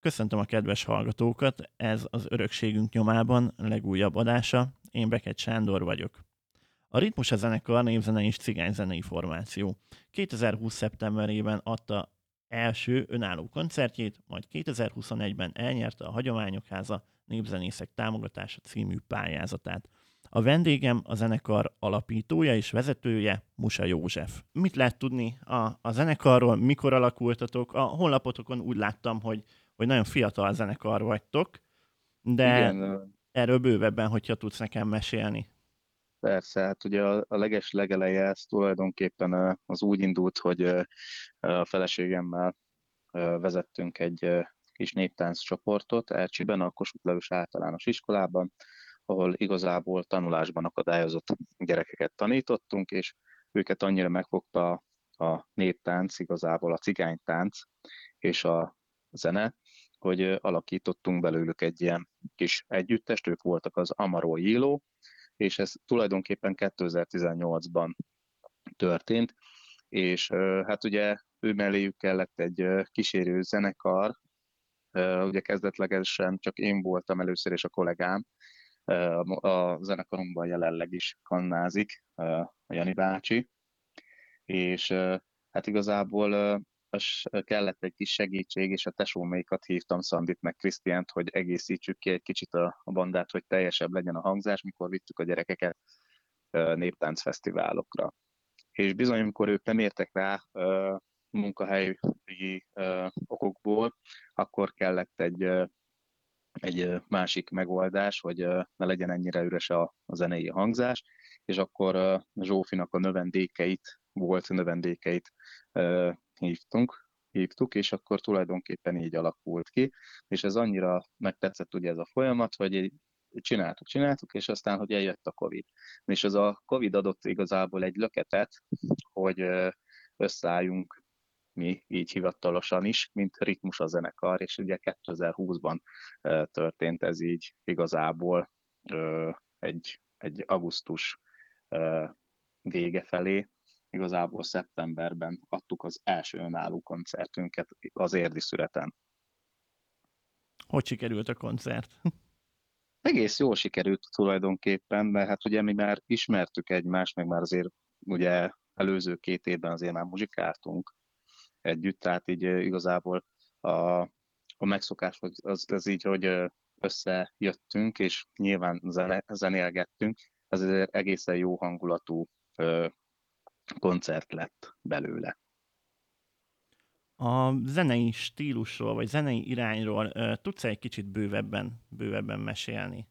Köszöntöm a kedves hallgatókat, ez az Örökségünk nyomában legújabb adása, én Beket Sándor vagyok. A Ritmus a zenekar névzene és cigányzenei formáció. 2020. szeptemberében adta első önálló koncertjét, majd 2021-ben elnyerte a Hagyományok Háza Népzenészek Támogatása című pályázatát. A vendégem a zenekar alapítója és vezetője Musa József. Mit lehet tudni a, a zenekarról, mikor alakultatok? A honlapotokon úgy láttam, hogy, hogy nagyon fiatal zenekar vagytok, de Igen. erről bővebben, hogyha tudsz nekem mesélni. Persze, hát ugye a, a leges legeleje ez tulajdonképpen az úgy indult, hogy a feleségemmel vezettünk egy kis néptánc csoportot Elcsiben, a Kossuth Lajos általános iskolában, ahol igazából tanulásban akadályozott gyerekeket tanítottunk, és őket annyira megfogta a néptánc, igazából a cigánytánc és a zene, hogy alakítottunk belőlük egy ilyen kis együttest, ők voltak az Amaró Jíló, és ez tulajdonképpen 2018-ban történt, és hát ugye ő melléjük kellett egy kísérő zenekar, ugye kezdetlegesen csak én voltam először, és a kollégám, a zenekarunkban jelenleg is kannázik a Jani bácsi, és hát igazából kellett egy kis segítség, és a tesómékat hívtam, Szandit meg Krisztiánt, hogy egészítsük ki egy kicsit a, a bandát, hogy teljesebb legyen a hangzás, mikor vittük a gyerekeket néptáncfesztiválokra. És bizony, amikor ők nem értek rá munkahelyi okokból, akkor kellett egy egy másik megoldás, hogy ne legyen ennyire üres a, a zenei hangzás, és akkor Zsófinak a növendékeit, volt növendékeit hívtunk, hívtuk, és akkor tulajdonképpen így alakult ki, és ez annyira megtetszett ugye ez a folyamat, hogy csináltuk, csináltuk, és aztán, hogy eljött a Covid. És ez a Covid adott igazából egy löketet, hogy összeálljunk mi így hivatalosan is, mint ritmus a zenekar, és ugye 2020-ban történt ez így igazából egy, egy augusztus vége felé, igazából szeptemberben adtuk az első önálló koncertünket az érdi szüreten. Hogy sikerült a koncert? Egész jól sikerült tulajdonképpen, mert hát ugye mi már ismertük egymást, meg már azért ugye előző két évben azért már muzsikáltunk, együtt, tehát így igazából a, a megszokás az, az így, hogy összejöttünk, és nyilván zene, zenélgettünk, ez egy egészen jó hangulatú koncert lett belőle. A zenei stílusról, vagy zenei irányról tudsz egy kicsit bővebben, bővebben mesélni?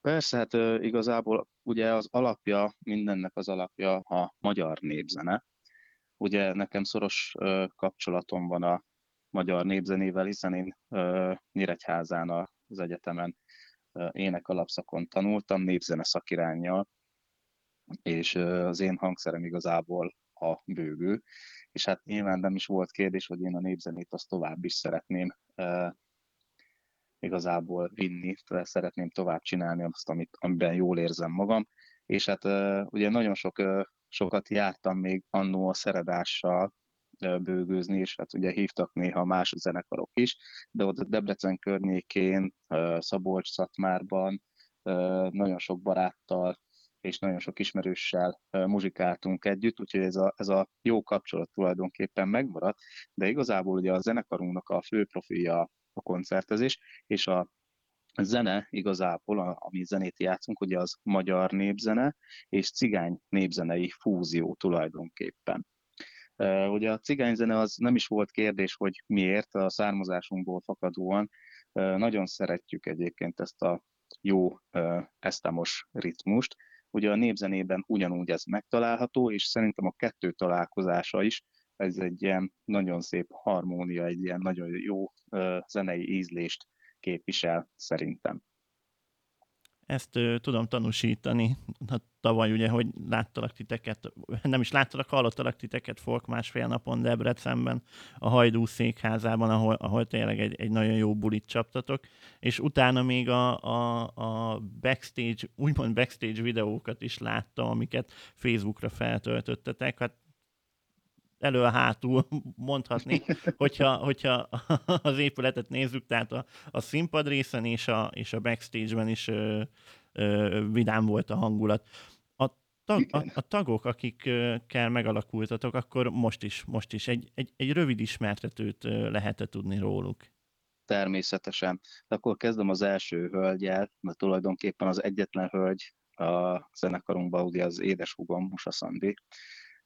Persze, hát igazából ugye az alapja, mindennek az alapja a magyar népzene, Ugye nekem szoros kapcsolatom van a magyar népzenével, hiszen én Nyíregyházán az egyetemen ének alapszakon tanultam, népzene szakirányjal, és az én hangszerem igazából a bőgő, és hát nyilván nem is volt kérdés, hogy én a népzenét azt tovább is szeretném igazából vinni, szeretném tovább csinálni azt, amit, amiben jól érzem magam, és hát ugye nagyon sok sokat jártam még annó a szeredással bőgőzni, és hát ugye hívtak néha más zenekarok is, de ott Debrecen környékén, Szabolcs-Szatmárban nagyon sok baráttal és nagyon sok ismerőssel muzsikáltunk együtt, úgyhogy ez a, ez a jó kapcsolat tulajdonképpen megmaradt, de igazából ugye a zenekarunknak a fő profilja a koncertezés, és a zene igazából, ami zenét játszunk, ugye az magyar népzene és cigány népzenei fúzió tulajdonképpen. Ugye a cigányzene az nem is volt kérdés, hogy miért, a származásunkból fakadóan nagyon szeretjük egyébként ezt a jó esztamos ritmust. Ugye a népzenében ugyanúgy ez megtalálható, és szerintem a kettő találkozása is ez egy ilyen nagyon szép harmónia, egy ilyen nagyon jó zenei ízlést képvisel szerintem. Ezt ö, tudom tanúsítani. Hát, tavaly ugye, hogy láttalak titeket, nem is láttalak, hallottalak titeket folk másfél napon Debrecenben, a Hajdú székházában, ahol, ahol tényleg egy, egy nagyon jó bulit csaptatok, és utána még a, a, a backstage, úgymond backstage videókat is láttam, amiket Facebookra feltöltöttetek. Hát elő hátul mondhatni, hogyha, hogyha az épületet nézzük, tehát a, a színpad részen és a, és a backstage-ben is ö, ö, vidám volt a hangulat. A, tag, a, a tagok, akikkel megalakultatok, akkor most is, most is egy, egy, egy rövid ismertetőt lehet tudni róluk. Természetesen. Akkor kezdem az első hölgyel, mert tulajdonképpen az egyetlen hölgy a zenekarunkban ugye az édeshúgom, Musa Szandi.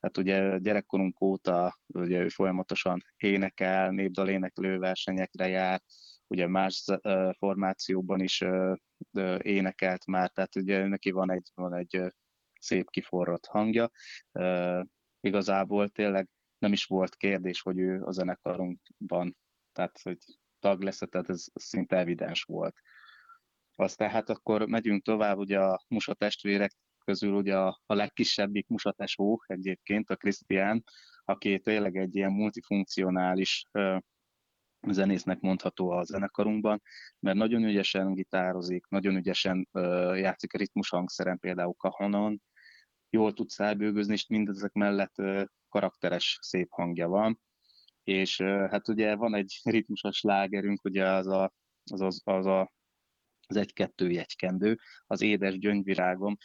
Hát ugye gyerekkorunk óta ugye ő folyamatosan énekel, népdaléneklő versenyekre jár, ugye más formációban is énekelt már, tehát ugye neki van egy, van egy szép kiforrott hangja. Igazából tényleg nem is volt kérdés, hogy ő a zenekarunkban, tehát hogy tag lesz, tehát ez szinte evidens volt. Aztán hát akkor megyünk tovább, ugye a Musa testvérek közül ugye a, a legkisebbik Musa tesó egyébként, a Krisztián, aki tényleg egy ilyen multifunkcionális zenésznek mondható a zenekarunkban, mert nagyon ügyesen gitározik, nagyon ügyesen játszik a ritmus hangszeren, például kahanon, jól tud szájbőgözni, és mindezek mellett karakteres, szép hangja van. És hát ugye van egy ritmusos lágerünk, ugye az a, az, az, az a az egy-kettő jegykendő, az Édes Gyöngyvirágom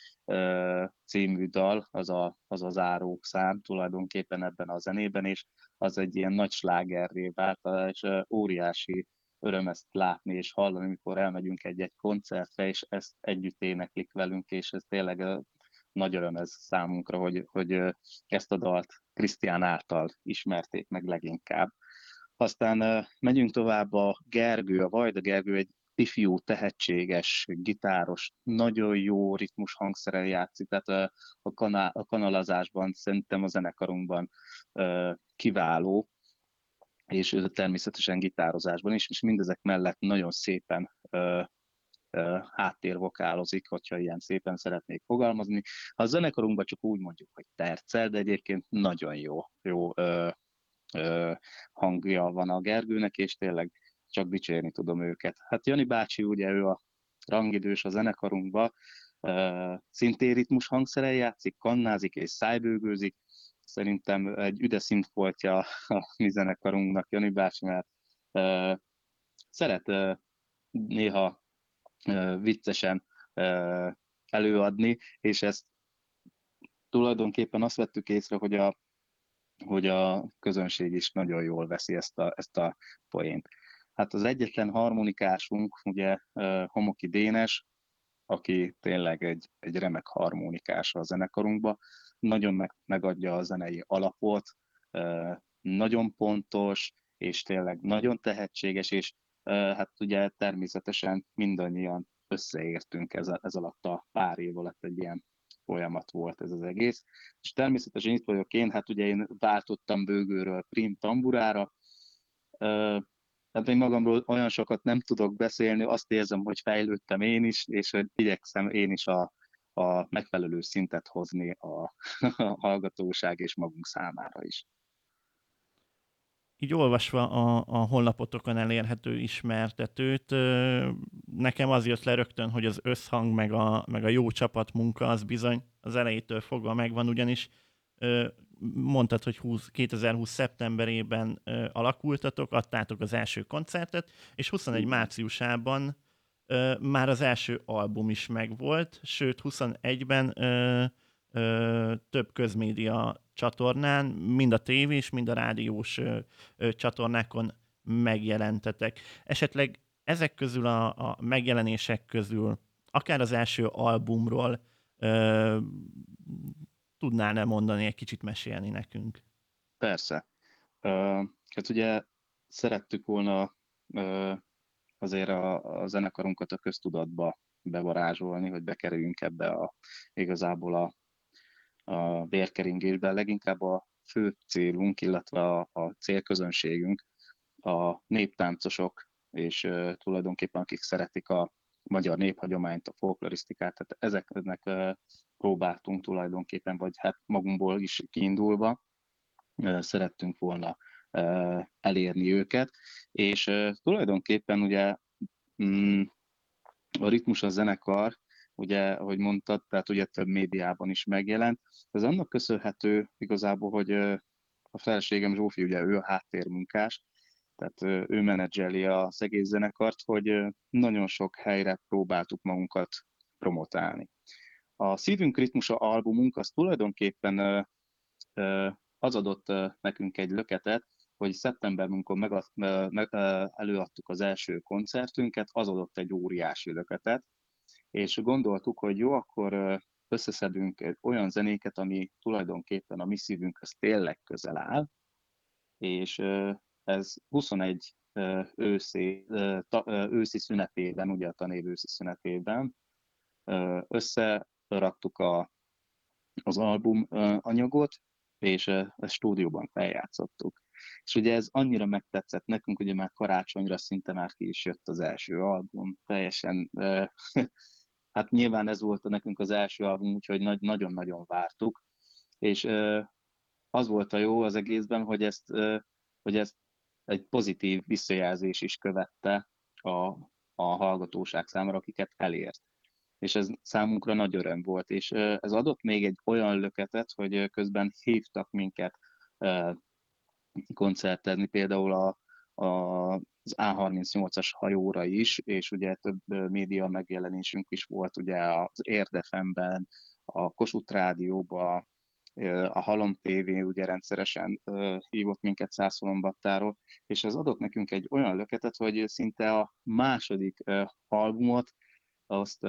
című dal, az a, az a záró szám tulajdonképpen ebben a zenében, és az egy ilyen nagy slágerré vált, és óriási öröm ezt látni és hallani, amikor elmegyünk egy-egy koncertre, és ezt együtt éneklik velünk, és ez tényleg nagy öröm ez számunkra, hogy, hogy ezt a dalt Krisztián által ismerték meg leginkább. Aztán megyünk tovább a Gergő, a Vajda Gergő egy ifjú, tehetséges, gitáros, nagyon jó ritmus hangszerrel játszik, tehát a, kanál, a kanalazásban szerintem a zenekarunkban kiváló, és természetesen gitározásban is, és mindezek mellett nagyon szépen háttérvokálozik, hogyha ilyen szépen szeretnék fogalmazni. A zenekarunkban csak úgy mondjuk, hogy tercel, de egyébként nagyon jó, jó ö, ö, hangja van a Gergőnek, és tényleg csak dicsérni tudom őket. Hát Jani bácsi, ugye ő a rangidős a zenekarunkba, szintén ritmus hangszeren játszik, kannázik és szájbőgőzik. Szerintem egy üde szintfoltja a mi zenekarunknak Jani bácsi, mert szeret néha viccesen előadni, és ezt tulajdonképpen azt vettük észre, hogy a, hogy a közönség is nagyon jól veszi ezt a, ezt a poént. Hát az egyetlen harmonikásunk, ugye Homoki Dénes, aki tényleg egy, egy remek harmonikás a zenekarunkba, nagyon meg, megadja a zenei alapot, nagyon pontos, és tényleg nagyon tehetséges, és hát ugye természetesen mindannyian összeértünk ez, ez alatt a pár év alatt egy ilyen folyamat volt ez az egész. És természetesen itt vagyok én, hát ugye én váltottam bőgőről prim tamburára, tehát én magamról olyan sokat nem tudok beszélni, azt érzem, hogy fejlődtem én is, és hogy igyekszem én is a, a megfelelő szintet hozni a, a hallgatóság és magunk számára is. Így olvasva a, a honlapotokon elérhető ismertetőt, nekem az jött le rögtön, hogy az összhang meg a, meg a jó csapatmunka az bizony az elejétől fogva megvan, ugyanis mondtad, hogy 20, 2020 szeptemberében ö, alakultatok, adtátok az első koncertet, és 21 márciusában ö, már az első album is megvolt, sőt 21-ben ö, ö, több közmédia csatornán, mind a tévés, mind a rádiós ö, ö, csatornákon megjelentetek. Esetleg ezek közül a, a megjelenések közül, akár az első albumról ö, tudnál-e mondani, egy kicsit mesélni nekünk? Persze. Uh, hát ugye szerettük volna azért a, a zenekarunkat a köztudatba bevarázsolni, hogy bekerüljünk ebbe a, igazából a, a vérkeringésbe. Leginkább a fő célunk, illetve a, a célközönségünk a néptáncosok, és tulajdonképpen akik szeretik a magyar néphagyományt, a folklorisztikát, tehát ezeknek próbáltunk tulajdonképpen, vagy hát magunkból is kiindulva szerettünk volna elérni őket, és tulajdonképpen ugye mm, a ritmus a zenekar, ugye, ahogy mondtad, tehát ugye több médiában is megjelent. Ez annak köszönhető igazából, hogy a feleségem Zsófi, ugye ő a háttérmunkás, tehát ő menedzseli az egész zenekart, hogy nagyon sok helyre próbáltuk magunkat promotálni. A Szívünk ritmusa albumunk az tulajdonképpen az adott nekünk egy löketet, hogy szeptemberben, amikor meg, meg, előadtuk az első koncertünket, az adott egy óriási löketet, és gondoltuk, hogy jó, akkor összeszedünk olyan zenéket, ami tulajdonképpen a mi szívünkhöz tényleg közel áll, és ez 21 őszi, őszi szünetében, ugye a tanév őszi szünetében összeraktuk a, az album anyagot, és ezt stúdióban feljátszottuk. És ugye ez annyira megtetszett nekünk, ugye már karácsonyra szinte már ki is jött az első album, teljesen, hát nyilván ez volt nekünk az első album, úgyhogy nagyon-nagyon vártuk, és az volt a jó az egészben, hogy ezt, hogy ezt egy pozitív visszajelzés is követte a, a hallgatóság számára, akiket elért. És ez számunkra nagy öröm volt, és ez adott még egy olyan löketet, hogy közben hívtak minket koncertezni, például a, a, az A38-as hajóra is, és ugye több média megjelenésünk is volt ugye az Érdefemben, a Kossuth Rádióban, a Halom TV ugye rendszeresen hívott minket Szászolombattáról, és ez adott nekünk egy olyan löketet, hogy szinte a második albumot azt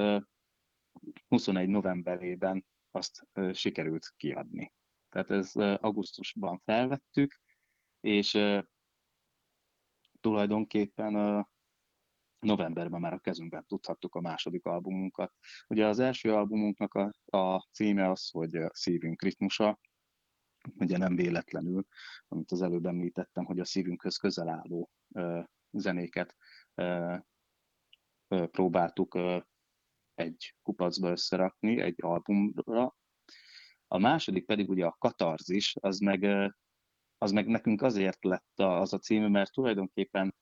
21 novemberében azt sikerült kiadni. Tehát ez augusztusban felvettük, és tulajdonképpen novemberben már a kezünkben tudhattuk a második albumunkat. Ugye az első albumunknak a, a címe az, hogy Szívünk ritmusa, ugye nem véletlenül, amit az előbb említettem, hogy a szívünkhöz közel álló ö, zenéket ö, ö, próbáltuk ö, egy kupacba összerakni, egy albumra. A második pedig ugye a katarzis, az meg, az meg nekünk azért lett az a címe, mert tulajdonképpen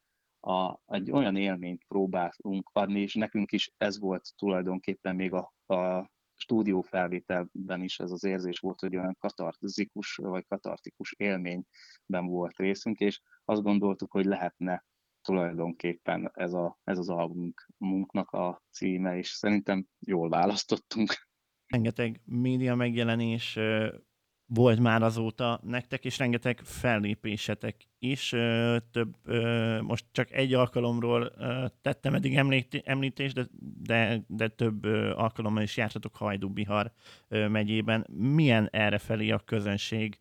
a, egy olyan élményt próbálunk adni, és nekünk is ez volt tulajdonképpen még a, a stúdió felvételben is ez az érzés volt, hogy olyan katartikus vagy katartikus élményben volt részünk, és azt gondoltuk, hogy lehetne tulajdonképpen ez, a, ez az albumunknak a címe, és szerintem jól választottunk. Rengeteg média megjelenés volt már azóta nektek, és rengeteg fellépésetek is. Több, most csak egy alkalomról tettem eddig említést, de, de, de több alkalommal is jártatok Hajdú-Bihar megyében. Milyen errefelé a közönség?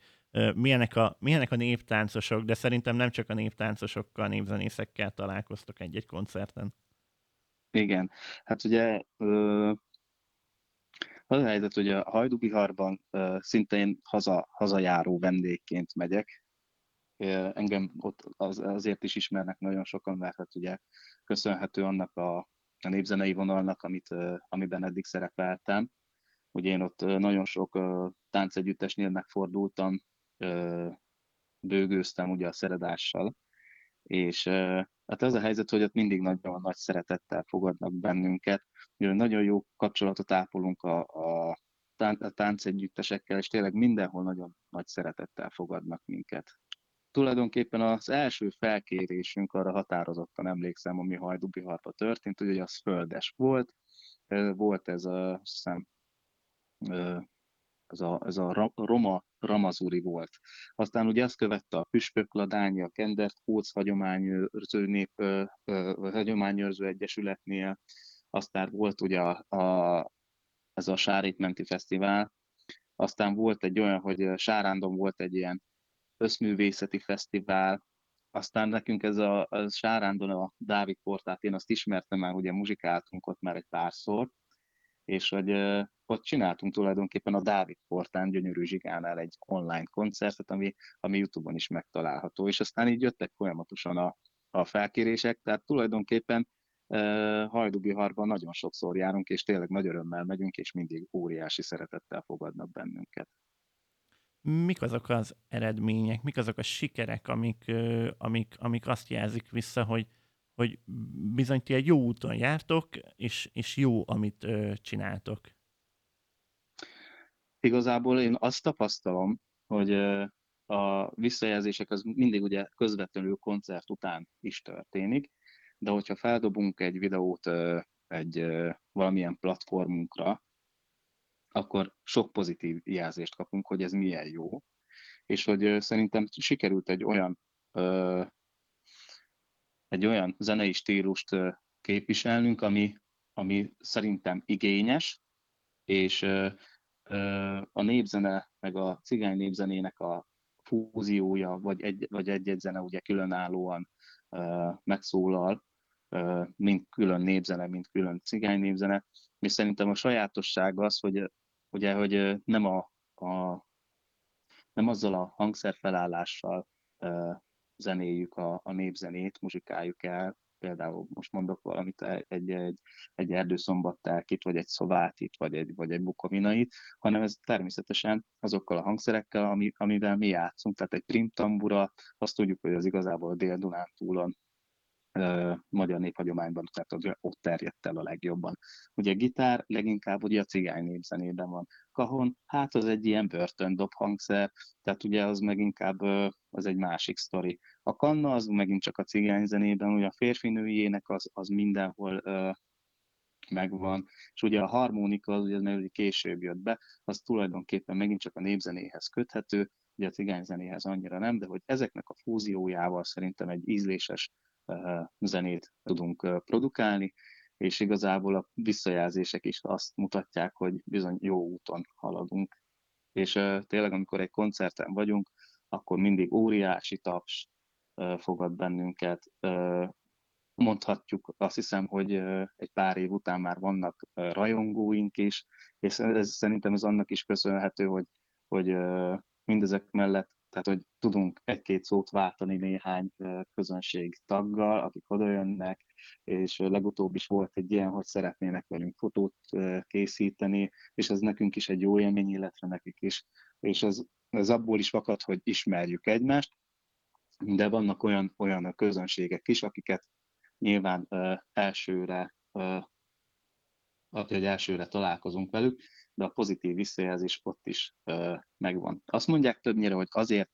Milyenek a, milyenek a néptáncosok, de szerintem nem csak a néptáncosokkal, népzenészekkel találkoztok egy-egy koncerten. Igen, hát ugye az a helyzet, hogy a Hajdúbiharban uh, szinte én haza, hazajáró vendégként megyek. Engem ott az, azért is ismernek nagyon sokan, mert hát ugye köszönhető annak a, a népzenei vonalnak, amit, amiben eddig szerepeltem. Ugye én ott nagyon sok táncegyüttesnél megfordultam, bőgőztem ugye a szeredással, és hát az a helyzet, hogy ott mindig nagyon nagy szeretettel fogadnak bennünket, nagyon jó kapcsolatot ápolunk a, a, a táncegyüttesekkel, és tényleg mindenhol nagyon nagy szeretettel fogadnak minket. Tulajdonképpen az első felkérésünk arra határozottan emlékszem, ami Hajdúbiharba történt, hogy az földes volt. Volt ez a, hiszem, ez a, ez a roma ramazuri volt. Aztán ugye ezt követte a Püspök Ladányi, a Kendert Kóc hagyományőrző nép, hagyományőrző egyesületnél, aztán volt ugye a, a, ez a Sárítmenti Fesztivál, aztán volt egy olyan, hogy Sárándon volt egy ilyen összművészeti fesztivál, aztán nekünk ez a, a Sárándon a Dávid portát, én azt ismertem már, ugye muzsikáltunk ott már egy párszor, és hogy ott csináltunk tulajdonképpen a Dávid Portán Gyönyörű Zsigánál egy online koncertet, ami, ami Youtube-on is megtalálható, és aztán így jöttek folyamatosan a, a felkérések, tehát tulajdonképpen uh, Hajdúbiharban nagyon sokszor járunk, és tényleg nagy örömmel megyünk, és mindig óriási szeretettel fogadnak bennünket. Mik azok az eredmények, mik azok a sikerek, amik, amik, amik azt jelzik vissza, hogy, hogy bizony ti egy jó úton jártok, és, és jó, amit ö, csináltok? Igazából én azt tapasztalom, hogy a visszajelzések az mindig ugye közvetlenül koncert után is történik, de hogyha feldobunk egy videót egy valamilyen platformunkra, akkor sok pozitív jelzést kapunk, hogy ez milyen jó, és hogy szerintem sikerült egy olyan egy olyan zenei stílust képviselnünk, ami, ami szerintem igényes, és a népzene, meg a cigány népzenének a fúziója, vagy egy, vagy egy-egy zene ugye különállóan megszólal, mint külön népzene, mint külön cigány népzene, és szerintem a sajátosság az, hogy ugye, hogy nem, a, a, nem azzal a hangszerfelállással zenéljük a, a népzenét, muzsikáljuk el, például most mondok valamit, egy, egy, egy erdőszombattárkit, vagy egy szovátit, vagy egy, vagy egy bukovinait, hanem ez természetesen azokkal a hangszerekkel, ami, amivel mi játszunk, tehát egy primtambura, azt tudjuk, hogy az igazából a Dél-Dunán túlon magyar néphagyományban, tehát ott terjedt el a legjobban. Ugye gitár leginkább ugye a cigány népzenében van. Kahon, hát az egy ilyen börtöndob hangszer, tehát ugye az meg inkább az egy másik sztori. A kanna az megint csak a cigány ugye a férfinőjének az, az mindenhol megvan, és ugye a harmonika az ugye, mert később jött be, az tulajdonképpen megint csak a népzenéhez köthető, ugye a cigányzenéhez annyira nem, de hogy ezeknek a fúziójával szerintem egy ízléses zenét tudunk produkálni, és igazából a visszajelzések is azt mutatják, hogy bizony jó úton haladunk. És tényleg, amikor egy koncerten vagyunk, akkor mindig óriási taps fogad bennünket. Mondhatjuk, azt hiszem, hogy egy pár év után már vannak rajongóink is, és ez, szerintem ez annak is köszönhető, hogy, hogy mindezek mellett tehát hogy tudunk egy-két szót váltani néhány közönség taggal, akik odajönnek, és legutóbb is volt egy ilyen, hogy szeretnének velünk fotót készíteni, és ez nekünk is egy jó élmény, illetve nekik is. És ez, ez abból is fakad, hogy ismerjük egymást, de vannak olyan, olyan közönségek is, akiket nyilván elsőre, hogy elsőre találkozunk velük, de a pozitív visszajelzés ott is megvan. Azt mondják többnyire, hogy azért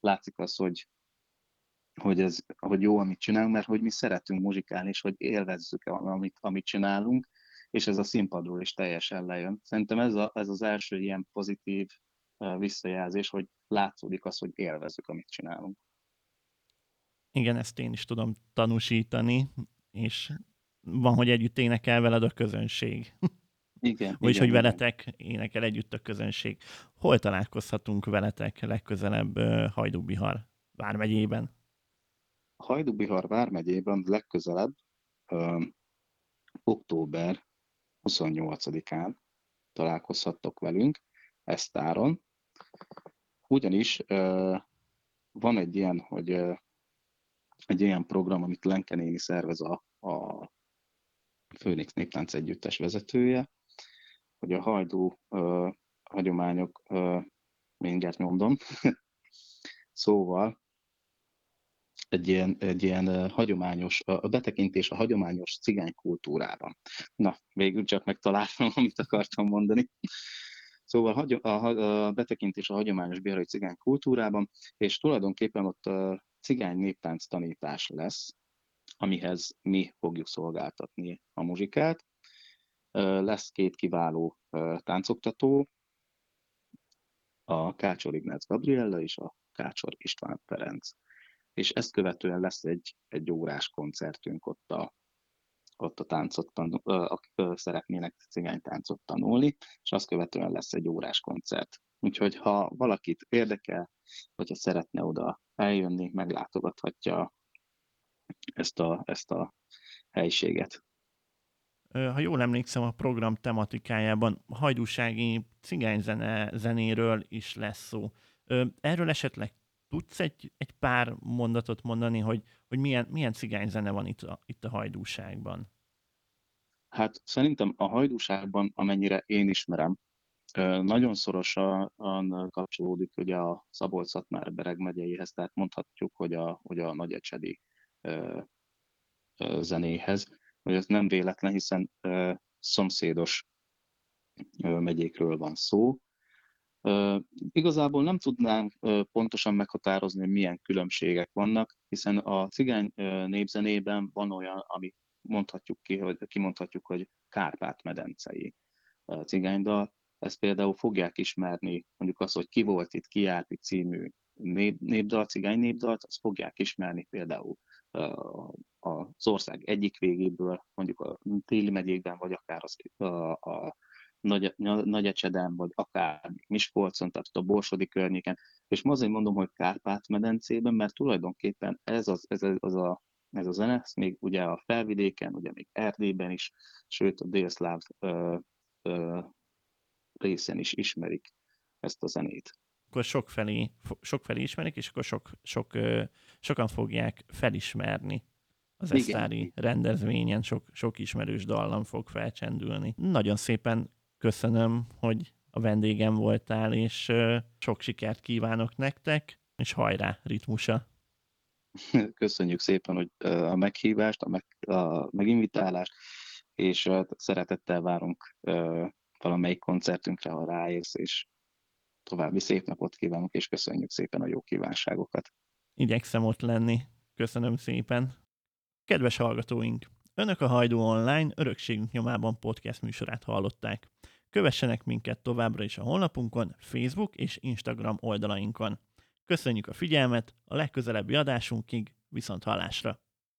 látszik az, hogy, hogy, ez, hogy jó, amit csinálunk, mert hogy mi szeretünk muzsikálni, és hogy élvezzük, amit, amit csinálunk, és ez a színpadról is teljesen lejön. Szerintem ez, a, ez az első ilyen pozitív visszajelzés, hogy látszódik az, hogy élvezzük, amit csinálunk. Igen, ezt én is tudom tanúsítani, és van, hogy együtt énekel veled a közönség. Igen. Vagyis, hogy veletek énekel együtt a közönség. Hol találkozhatunk veletek legközelebb Hajdubihar vármegyében? Hajdubihar vármegyében legközelebb ö, október 28-án találkozhattok velünk Esztáron, ugyanis ö, van egy ilyen, hogy ö, egy ilyen program, amit Lenke néni szervez a, a Főnix Néptánc Együttes vezetője, hogy a hajdú ö, hagyományok, ö, mindjárt mondom, szóval egy ilyen, egy ilyen hagyományos, a betekintés a hagyományos cigány kultúrában. Na, végül csak megtaláltam, amit akartam mondani. Szóval a betekintés a hagyományos biharai cigány kultúrában, és tulajdonképpen ott a cigány néptánc tanítás lesz, amihez mi fogjuk szolgáltatni a muzsikát, lesz két kiváló táncoktató, a Kácsor Ignác Gabriella és a Kácsor István Ferenc. És ezt követően lesz egy, egy órás koncertünk ott a, ott a táncot, tanul, akik szeretnének táncot tanulni, és azt követően lesz egy órás koncert. Úgyhogy ha valakit érdekel, hogyha szeretne oda eljönni, meglátogathatja ezt a, ezt a helyiséget ha jól emlékszem, a program tematikájában hajdúsági cigányzene zenéről is lesz szó. Erről esetleg tudsz egy, egy pár mondatot mondani, hogy, hogy milyen, milyen cigányzene van itt a, itt a hajdúságban? Hát szerintem a hajdúságban, amennyire én ismerem, nagyon szorosan kapcsolódik ugye a szabolcs bereg megyeihez, tehát mondhatjuk, hogy a, hogy a nagyecsedi zenéhez hogy ez nem véletlen, hiszen szomszédos megyékről van szó. Igazából nem tudnánk pontosan meghatározni, milyen különbségek vannak, hiszen a cigány népzenében van olyan, ami mondhatjuk ki, hogy kimondhatjuk, hogy Kárpát-medencei cigánydal. Ezt például fogják ismerni, mondjuk az, hogy ki volt itt, ki járt itt című nép, népdal, cigány népdalt, azt fogják ismerni például az ország egyik végéből, mondjuk a téli megyékben, vagy akár az, a, a nagy, Nagyecseden, vagy akár Miskolcon, tehát a Borsodi környéken. És ma azért mondom, hogy Kárpát-medencében, mert tulajdonképpen ez, az, ez, az a, ez a zene, ez még ugye a felvidéken, ugye még Erdélyben is, sőt a délszláv ö, ö, részen is ismerik ezt a zenét. Akkor sok felé, sok felé ismerik, és akkor sok, sok, sokan fogják felismerni az esztári rendezvényen sok, sok ismerős dallam fog felcsendülni. Nagyon szépen köszönöm, hogy a vendégem voltál, és sok sikert kívánok nektek, és hajrá, ritmusa! Köszönjük szépen hogy a meghívást, a, meg, a meginvitálást, és szeretettel várunk valamelyik koncertünkre, ha ráérsz, és további szép napot kívánok, és köszönjük szépen a jó kívánságokat. Igyekszem ott lenni. Köszönöm szépen. Kedves hallgatóink! Önök a Hajdú Online örökségünk nyomában podcast műsorát hallották. Kövessenek minket továbbra is a honlapunkon, Facebook és Instagram oldalainkon. Köszönjük a figyelmet, a legközelebbi adásunkig, viszont hallásra!